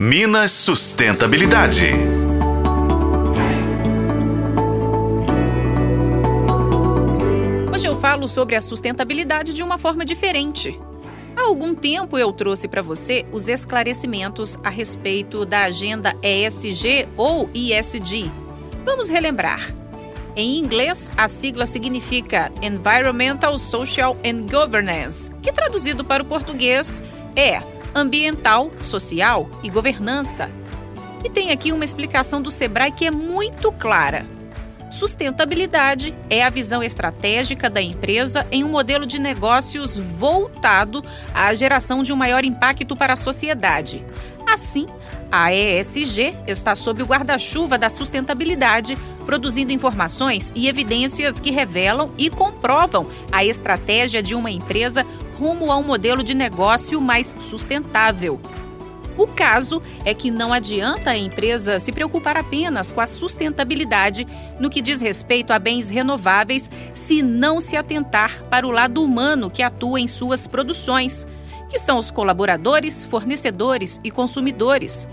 Minas Sustentabilidade. Hoje eu falo sobre a sustentabilidade de uma forma diferente. Há algum tempo eu trouxe para você os esclarecimentos a respeito da agenda ESG ou ISD. Vamos relembrar. Em inglês, a sigla significa Environmental, Social and Governance, que traduzido para o português é ambiental, social e governança. E tem aqui uma explicação do Sebrae que é muito clara. Sustentabilidade é a visão estratégica da empresa em um modelo de negócios voltado à geração de um maior impacto para a sociedade. Assim, a ESG está sob o guarda-chuva da sustentabilidade, produzindo informações e evidências que revelam e comprovam a estratégia de uma empresa rumo a um modelo de negócio mais sustentável. O caso é que não adianta a empresa se preocupar apenas com a sustentabilidade no que diz respeito a bens renováveis se não se atentar para o lado humano que atua em suas produções, que são os colaboradores, fornecedores e consumidores.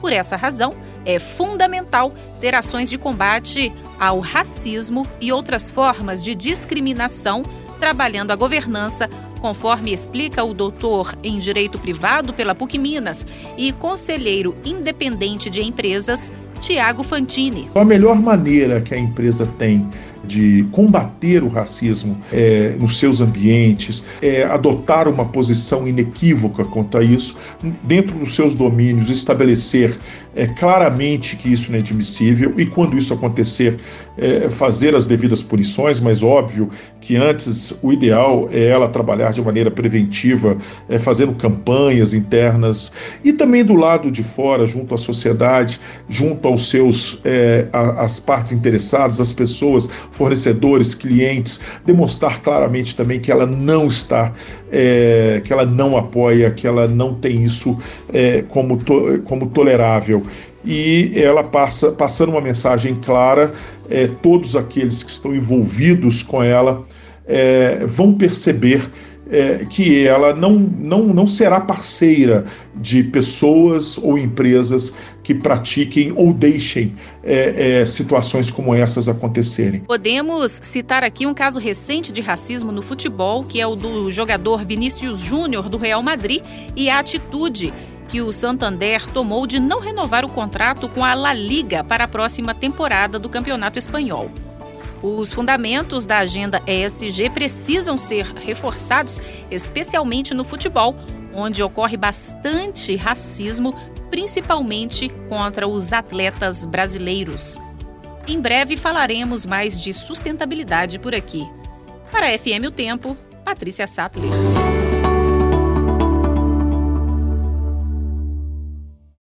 Por essa razão, é fundamental ter ações de combate ao racismo e outras formas de discriminação, trabalhando a governança, conforme explica o doutor em Direito Privado pela PUC Minas e conselheiro independente de empresas, Tiago Fantini. A melhor maneira que a empresa tem de combater o racismo é, nos seus ambientes, é, adotar uma posição inequívoca contra isso, dentro dos seus domínios, estabelecer é, claramente que isso não é admissível e, quando isso acontecer, é, fazer as devidas punições, mas óbvio que antes o ideal é ela trabalhar de maneira preventiva, é, fazendo campanhas internas e também do lado de fora, junto à sociedade, junto aos seus, é, as partes interessadas, as pessoas, fornecedores, clientes, demonstrar claramente também que ela não está, é, que ela não apoia, que ela não tem isso é, como, to, como tolerável. E ela passa passando uma mensagem clara, é, todos aqueles que estão envolvidos com ela é, vão perceber é, que ela não, não, não será parceira de pessoas ou empresas que pratiquem ou deixem é, é, situações como essas acontecerem. Podemos citar aqui um caso recente de racismo no futebol, que é o do jogador Vinícius Júnior do Real Madrid, e a atitude que o Santander tomou de não renovar o contrato com a La Liga para a próxima temporada do Campeonato Espanhol. Os fundamentos da agenda ESG precisam ser reforçados, especialmente no futebol, onde ocorre bastante racismo, principalmente contra os atletas brasileiros. Em breve falaremos mais de sustentabilidade por aqui. Para a FM O Tempo, Patrícia Sattler.